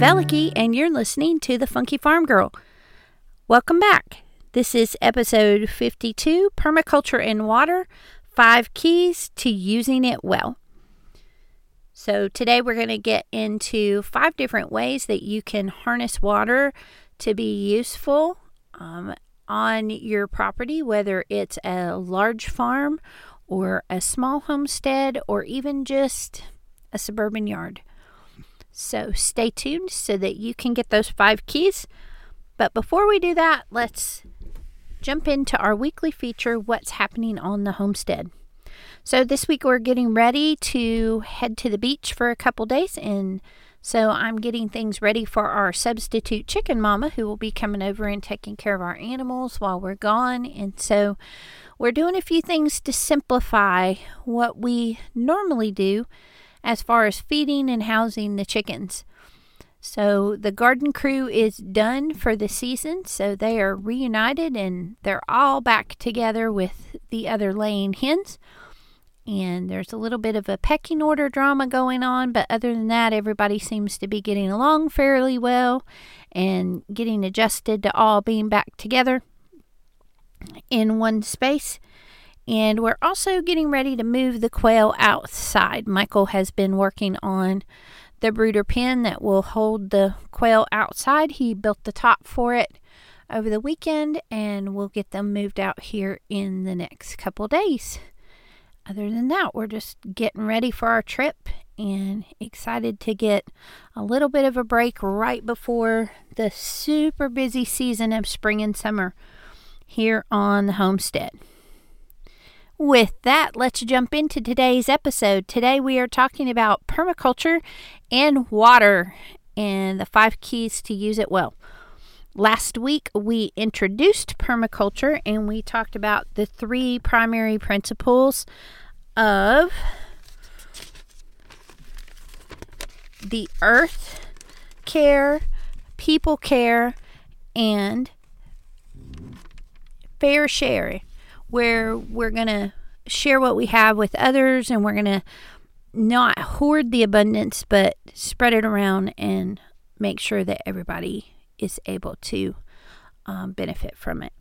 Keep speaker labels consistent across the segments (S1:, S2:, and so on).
S1: Velicky, and you're listening to The Funky Farm Girl. Welcome back. This is episode 52 Permaculture in Water Five Keys to Using It Well. So, today we're going to get into five different ways that you can harness water to be useful um, on your property, whether it's a large farm or a small homestead or even just a suburban yard. So stay tuned so that you can get those five keys. But before we do that, let's jump into our weekly feature What's Happening on the Homestead. So this week we're getting ready to head to the beach for a couple days and so I'm getting things ready for our substitute chicken mama who will be coming over and taking care of our animals while we're gone. And so we're doing a few things to simplify what we normally do as far as feeding and housing the chickens. So the garden crew is done for the season, so they are reunited and they're all back together with the other laying hens. And there's a little bit of a pecking order drama going on, but other than that, everybody seems to be getting along fairly well and getting adjusted to all being back together in one space. And we're also getting ready to move the quail outside. Michael has been working on the brooder pen that will hold the quail outside. He built the top for it over the weekend, and we'll get them moved out here in the next couple days. Other than that, we're just getting ready for our trip and excited to get a little bit of a break right before the super busy season of spring and summer here on the homestead. With that, let's jump into today's episode. Today we are talking about permaculture and water and the five keys to use it well. Last week we introduced permaculture and we talked about the three primary principles of the earth care, people care, and fair share where we're going to share what we have with others and we're going to not hoard the abundance, but spread it around and make sure that everybody is able to um, benefit from it.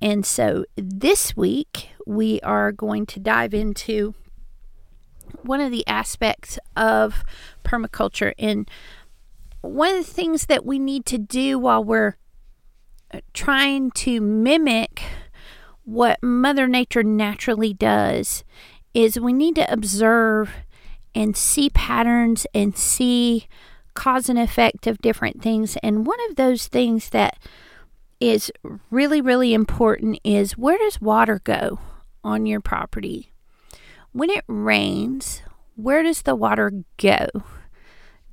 S1: And so this week, we are going to dive into one of the aspects of permaculture. And one of the things that we need to do while we're uh, trying to mimic what Mother Nature naturally does is we need to observe and see patterns and see cause and effect of different things. And one of those things that is really, really important is where does water go on your property? When it rains, where does the water go?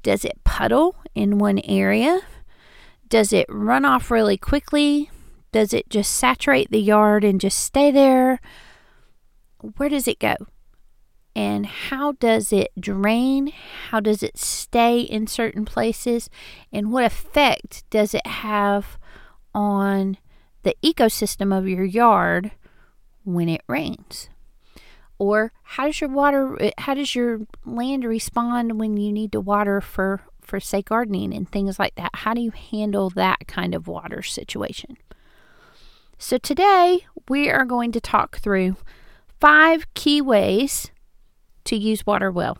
S1: Does it puddle in one area? Does it run off really quickly? Does it just saturate the yard and just stay there? Where does it go? And how does it drain? How does it stay in certain places? And what effect does it have on the ecosystem of your yard when it rains? Or how does your water eh, how does your land respond when you need to water for for say gardening and things like that? How do you handle that kind of water situation? So, today we are going to talk through five key ways to use water well.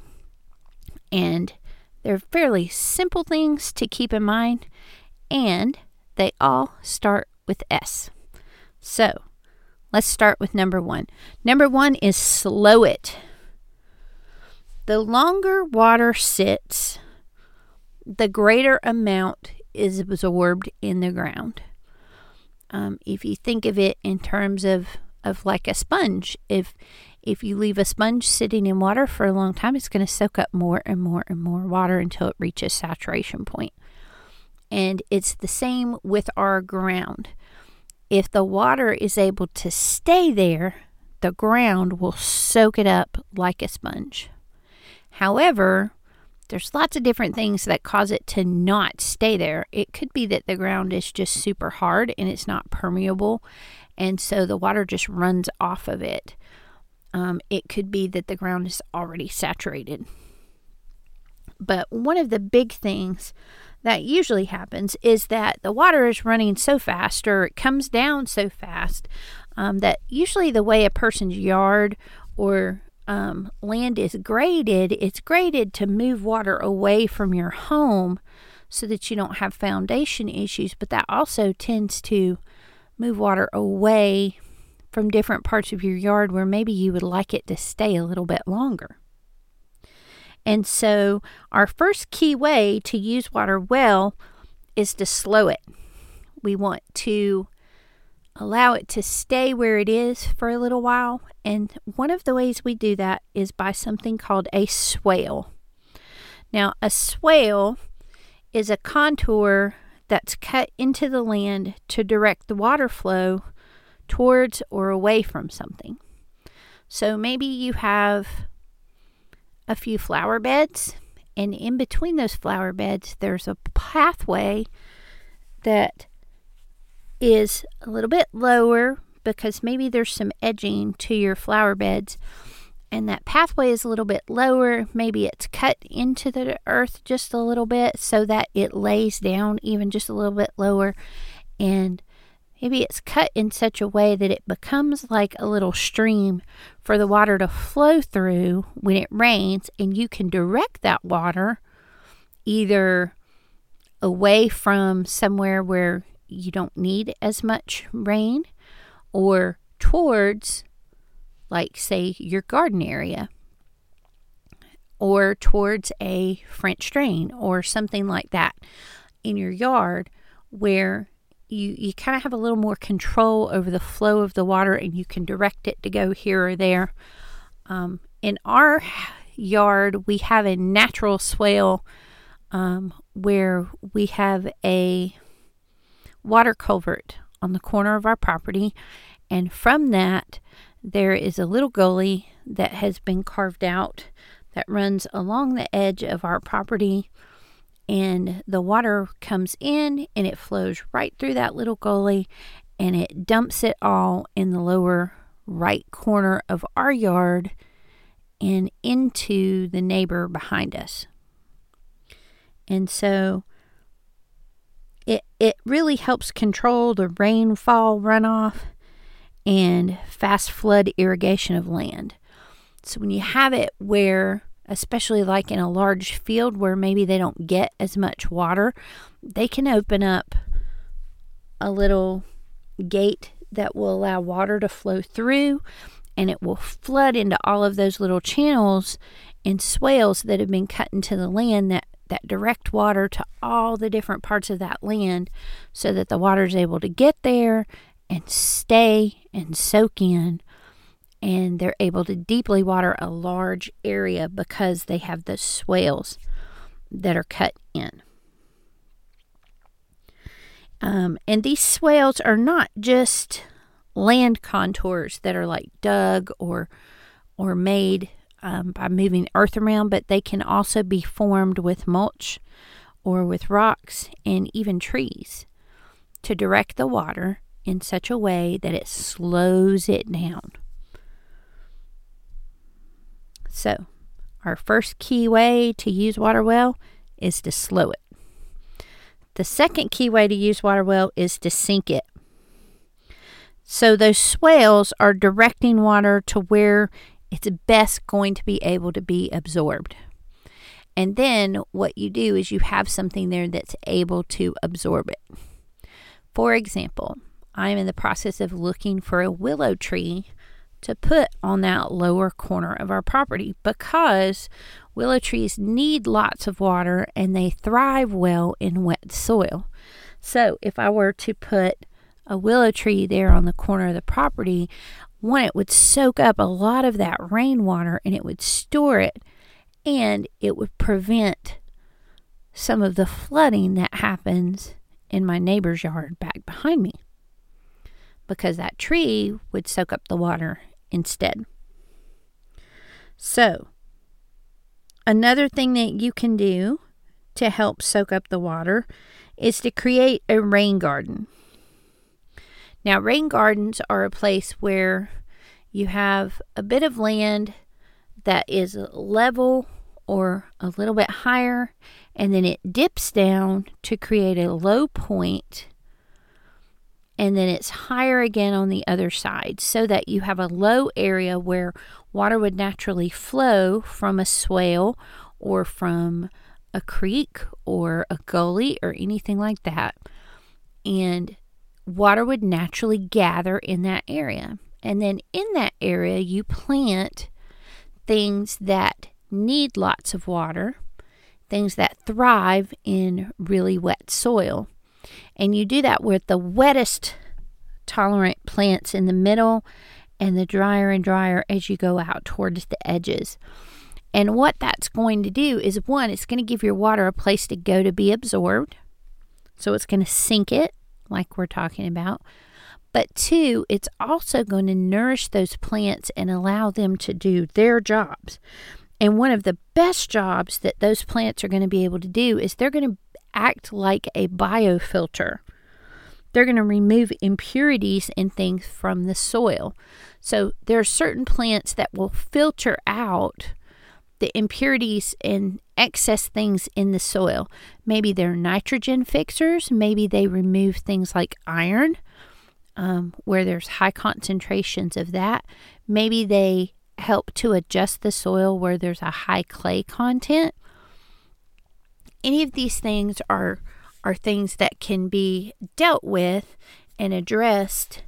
S1: And they're fairly simple things to keep in mind, and they all start with S. So, let's start with number one. Number one is slow it. The longer water sits, the greater amount is absorbed in the ground. Um, if you think of it in terms of, of like a sponge, if if you leave a sponge sitting in water for a long time, it's going to soak up more and more and more water until it reaches saturation point. And it's the same with our ground. If the water is able to stay there, the ground will soak it up like a sponge. However, there's lots of different things that cause it to not stay there. It could be that the ground is just super hard and it's not permeable, and so the water just runs off of it. Um, it could be that the ground is already saturated. But one of the big things that usually happens is that the water is running so fast or it comes down so fast um, that usually the way a person's yard or um, land is graded, it's graded to move water away from your home so that you don't have foundation issues, but that also tends to move water away from different parts of your yard where maybe you would like it to stay a little bit longer. And so, our first key way to use water well is to slow it. We want to allow it to stay where it is for a little while. And one of the ways we do that is by something called a swale. Now, a swale is a contour that's cut into the land to direct the water flow towards or away from something. So maybe you have a few flower beds, and in between those flower beds, there's a pathway that is a little bit lower because maybe there's some edging to your flower beds. And that pathway is a little bit lower. Maybe it's cut into the earth just a little bit so that it lays down even just a little bit lower. And Maybe it's cut in such a way that it becomes like a little stream for the water to flow through when it rains, and you can direct that water either away from somewhere where you don't need as much rain or towards, like, say, your garden area or towards a French drain or something like that in your yard where you you kind of have a little more control over the flow of the water and you can direct it to go here or there. Um, in our yard, we have a natural swale um, where we have a water culvert on the corner of our property, and from that, there is a little gully that has been carved out that runs along the edge of our property and the water comes in and it flows right through that little gully and it dumps it all in the lower right corner of our yard and into the neighbor behind us. And so it it really helps control the rainfall runoff and fast flood irrigation of land. So when you have it where especially like in a large field where maybe they don't get as much water, they can open up a little gate that will allow water to flow through and it will flood into all of those little channels and swales that have been cut into the land that that direct water to all the different parts of that land so that the water is able to get there and stay and soak in and they're able to deeply water a large area because they have the swales that are cut in. Um, and these swales are not just land contours that are like dug or or made um, by moving earth around, but they can also be formed with mulch or with rocks and even trees to direct the water in such a way that it slows it down. So, our first key way to use water well is to slow it. The second key way to use water well is to sink it. So, those swales are directing water to where it's best going to be able to be absorbed. And then what you do is you have something there that's able to absorb it. For example, I'm in the process of looking for a willow tree to put on that lower corner of our property because willow trees need lots of water and they thrive well in wet soil. So, if I were to put a willow tree there on the corner of the property, one, it would soak up a lot of that rainwater and it would store it and it would prevent some of the flooding that happens in my neighbor's yard back behind me because that tree would soak up the water instead. So, another thing that you can do to help soak up the water is to create a rain garden. Now, rain gardens are a place where you have a bit of land that is level or a little bit higher, and then it dips down to create a low point, and then it's higher again on the other side so that you have a low area where water would naturally flow from a swale or from a creek or a gully or anything like that. And water would naturally gather in that area. And then in that area, you plant things that need lots of water, things that thrive in really wet soil. And you do that with the wettest tolerant plants in the middle and the drier and drier as you go out towards the edges. And what that's going to do is one, it's going to give your water a place to go to be absorbed. So it's going to sink it, like we're talking about. But two, it's also going to nourish those plants and allow them to do their jobs. And one of the best jobs that those plants are going to be able to do is they're going to act like a biofilter. They're going to remove impurities and things from the soil. So there are certain plants that will filter out the impurities and excess things in the soil. Maybe they're nitrogen fixers, maybe they remove things like iron. Um, where there's high concentrations of that. Maybe they help to adjust the soil where there's a high clay content. Any of these things are are things that can be dealt with and addressed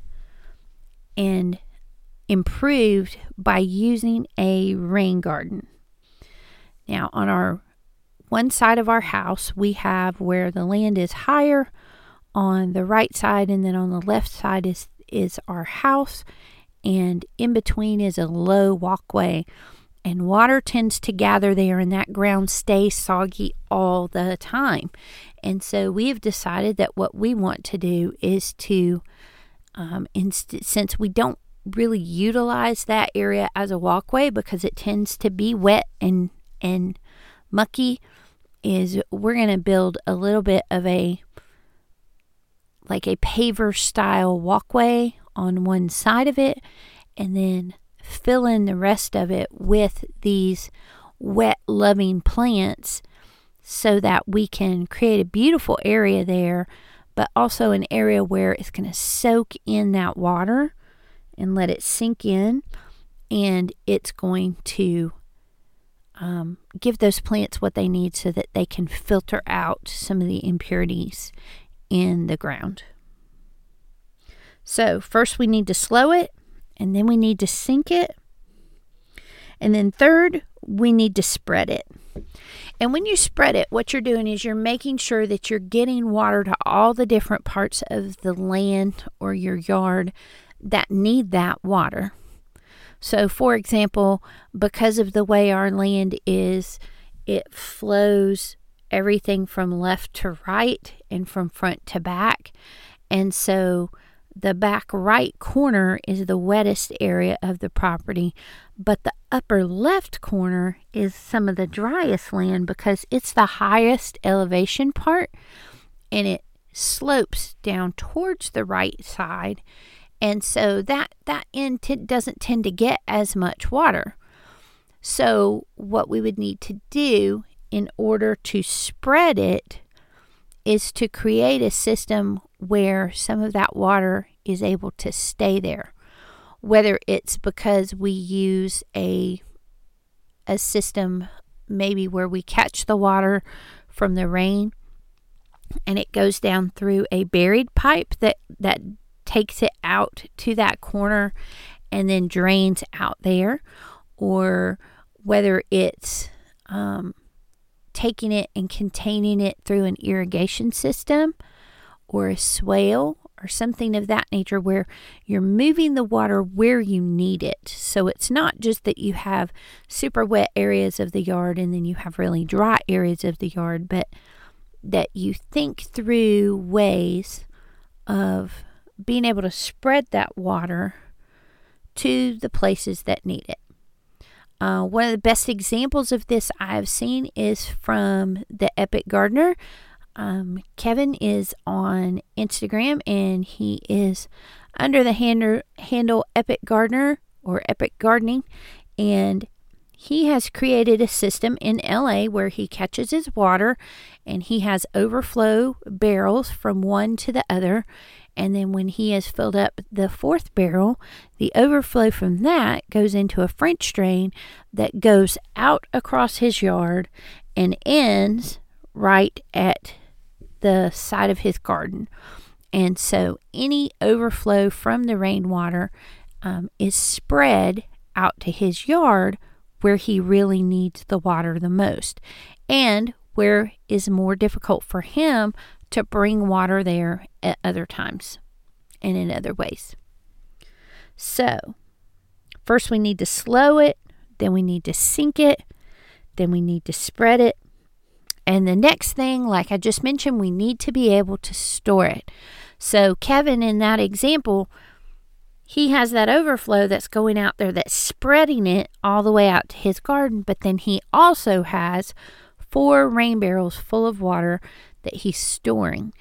S1: and improved by using a rain garden. Now, on our one side of our house, we have where the land is higher on the right side, and then on the left side is is our house, and in between is a low walkway. And water tends to gather there, and that ground stays soggy all the time. And so we have decided that what we want to do is to, um, inst- since we don't really utilize that area as a walkway because it tends to be wet and and mucky, is we're going to build a little bit of a like a paver style walkway on one side of it and then fill in the rest of it with these wet loving plants so that we can create a beautiful area there, but also an area where it's going to soak in that water and let it sink in, and it's going to um, give those plants what they need so that they can filter out some of the impurities in the ground. So, first we need to slow it, and then we need to sink it. And then, third, we need to spread it. And when you spread it, what you're doing is you're making sure that you're getting water to all the different parts of the land or your yard that need that water. So, for example, because of the way our land is, it flows everything from left to right and from front to back. And so, the back right corner is the wettest area of the property, but the upper left corner is some of the driest land because it's the highest elevation part and it slopes down towards the right side. And so that that end t- doesn't tend to get as much water. So what we would need to do in order to spread it is to create a system where some of that water is able to stay there. Whether it's because we use a a system maybe where we catch the water from the rain and it goes down through a buried pipe that that takes it out to that corner and then drains out there, or whether it's um, taking it and containing it through an irrigation system or a swale or something of that nature where you're moving the water where you need it. So it's not just that you have super wet areas of the yard and then you have really dry areas of the yard, but that you think through ways of being able to spread that water to the places that need it. Uh, one of the best examples of this I've seen is from the Epic Gardener. Um, Kevin is on Instagram and he is under the handle, handle Epic Gardener or Epic Gardening. And he has created a system in LA where he catches his water and he has overflow barrels from one to the other. And then when he has filled up the fourth barrel, the overflow from that goes into a French drain that goes out across his yard and ends right at the side of his garden. And so any overflow from the rainwater um, is spread out to his yard where he really needs the water the most and where is more difficult for him to bring water there at other times and in other ways. So, first we need to slow it, then we need to sink it, then we need to spread it, and the next thing, like I just mentioned, we need to be able to store it. So, Kevin, in that example, he has that overflow that's going out there that's spreading it all the way out to his garden, but then he also has four rain barrels full of water that he's storing.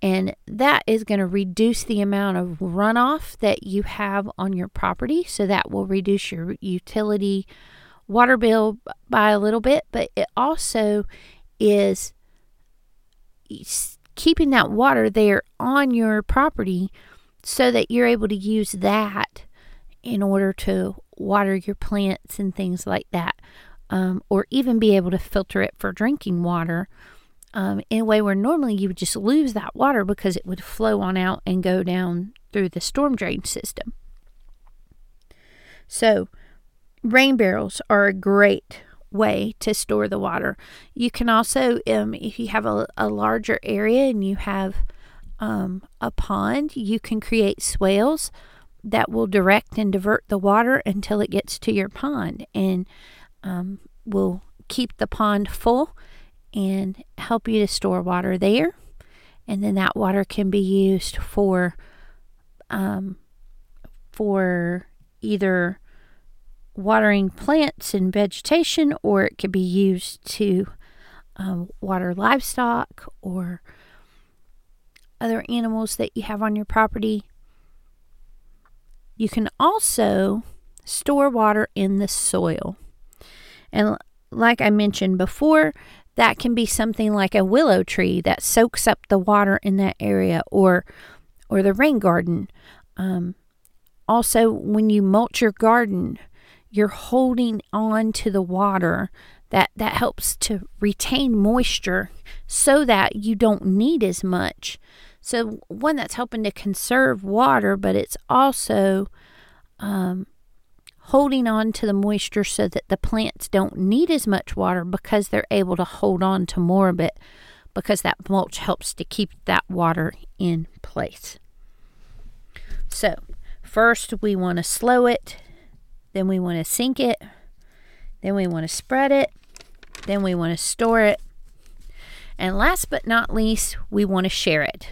S1: And that is going to reduce the amount of runoff that you have on your property. So that will reduce your utility water bill by a little bit, but it also is keeping that water there on your property so that you're able to use that in order to water your plants and things like that, um, or even be able to filter it for drinking water um, in a way where normally you would just lose that water because it would flow on out and go down through the storm drain system. So, rain barrels are a great way to store the water. You can also, um, if you have a, a larger area and you have um, a pond, you can create swales that will direct and divert the water until it gets to your pond and um, will keep the pond full and help you to store water there. And then that water can be used for um, for either watering plants and vegetation, or it could be used to um, water livestock or other animals that you have on your property. You can also store water in the soil. And like I mentioned before, that can be something like a willow tree that soaks up the water in that area or or the rain garden. Um, also, when you mulch your garden, you're holding on to the water that that helps to retain moisture so that you don't need as much so one that's helping to conserve water but it's also um, holding on to the moisture so that the plants don't need as much water because they're able to hold on to more of it because that mulch helps to keep that water in place so first we want to slow it then we want to sink it. Then we want to spread it. Then we want to store it. And last but not least, we want to share it.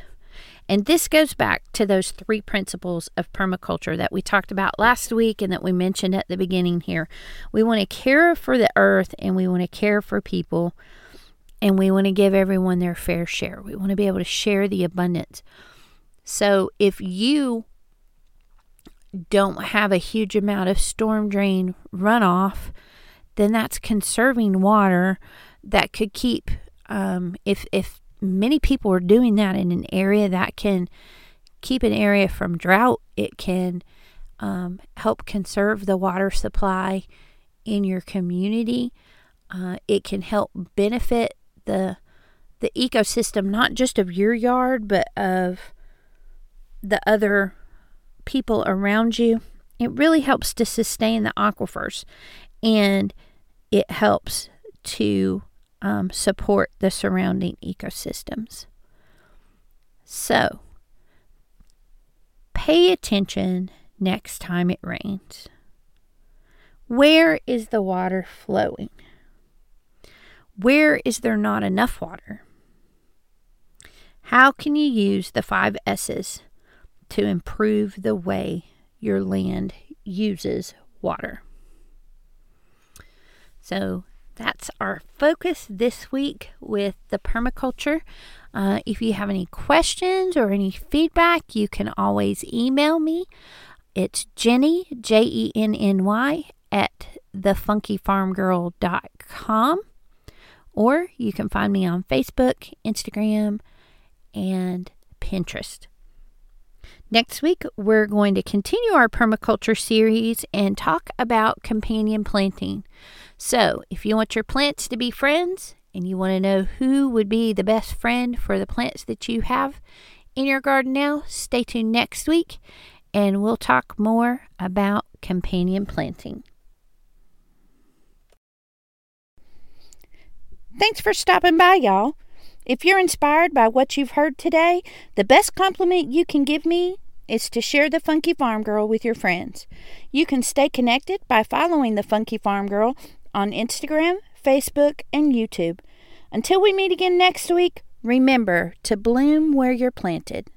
S1: And this goes back to those three principles of permaculture that we talked about last week and that we mentioned at the beginning here. We want to care for the earth and we want to care for people and we want to give everyone their fair share. We want to be able to share the abundance. So if you don't have a huge amount of storm drain runoff, then that's conserving water that could keep um, if if many people are doing that in an area that can keep an area from drought. It can um, help conserve the water supply in your community. Uh, it can help benefit the the ecosystem not just of your yard but of the other people around you. It really helps to sustain the aquifers and it helps to um, support the surrounding ecosystems. So, pay attention next time it rains. Where is the water flowing? Where is there not enough water? How can you use the five S's to improve the way your land uses water? So that's our focus this week with the permaculture. Uh, if you have any questions or any feedback, you can always email me. It's Jenny, J E N N Y, at thefunkyfarmgirl.com. Or you can find me on Facebook, Instagram, and Pinterest. Next week, we're going to continue our permaculture series and talk about companion planting. So, if you want your plants to be friends and you want to know who would be the best friend for the plants that you have in your garden now, stay tuned next week and we'll talk more about companion planting. Thanks for stopping by, y'all. If you're inspired by what you've heard today, the best compliment you can give me is to share the Funky Farm Girl with your friends. You can stay connected by following the Funky Farm Girl on Instagram, Facebook, and YouTube. Until we meet again next week, remember to bloom where you're planted.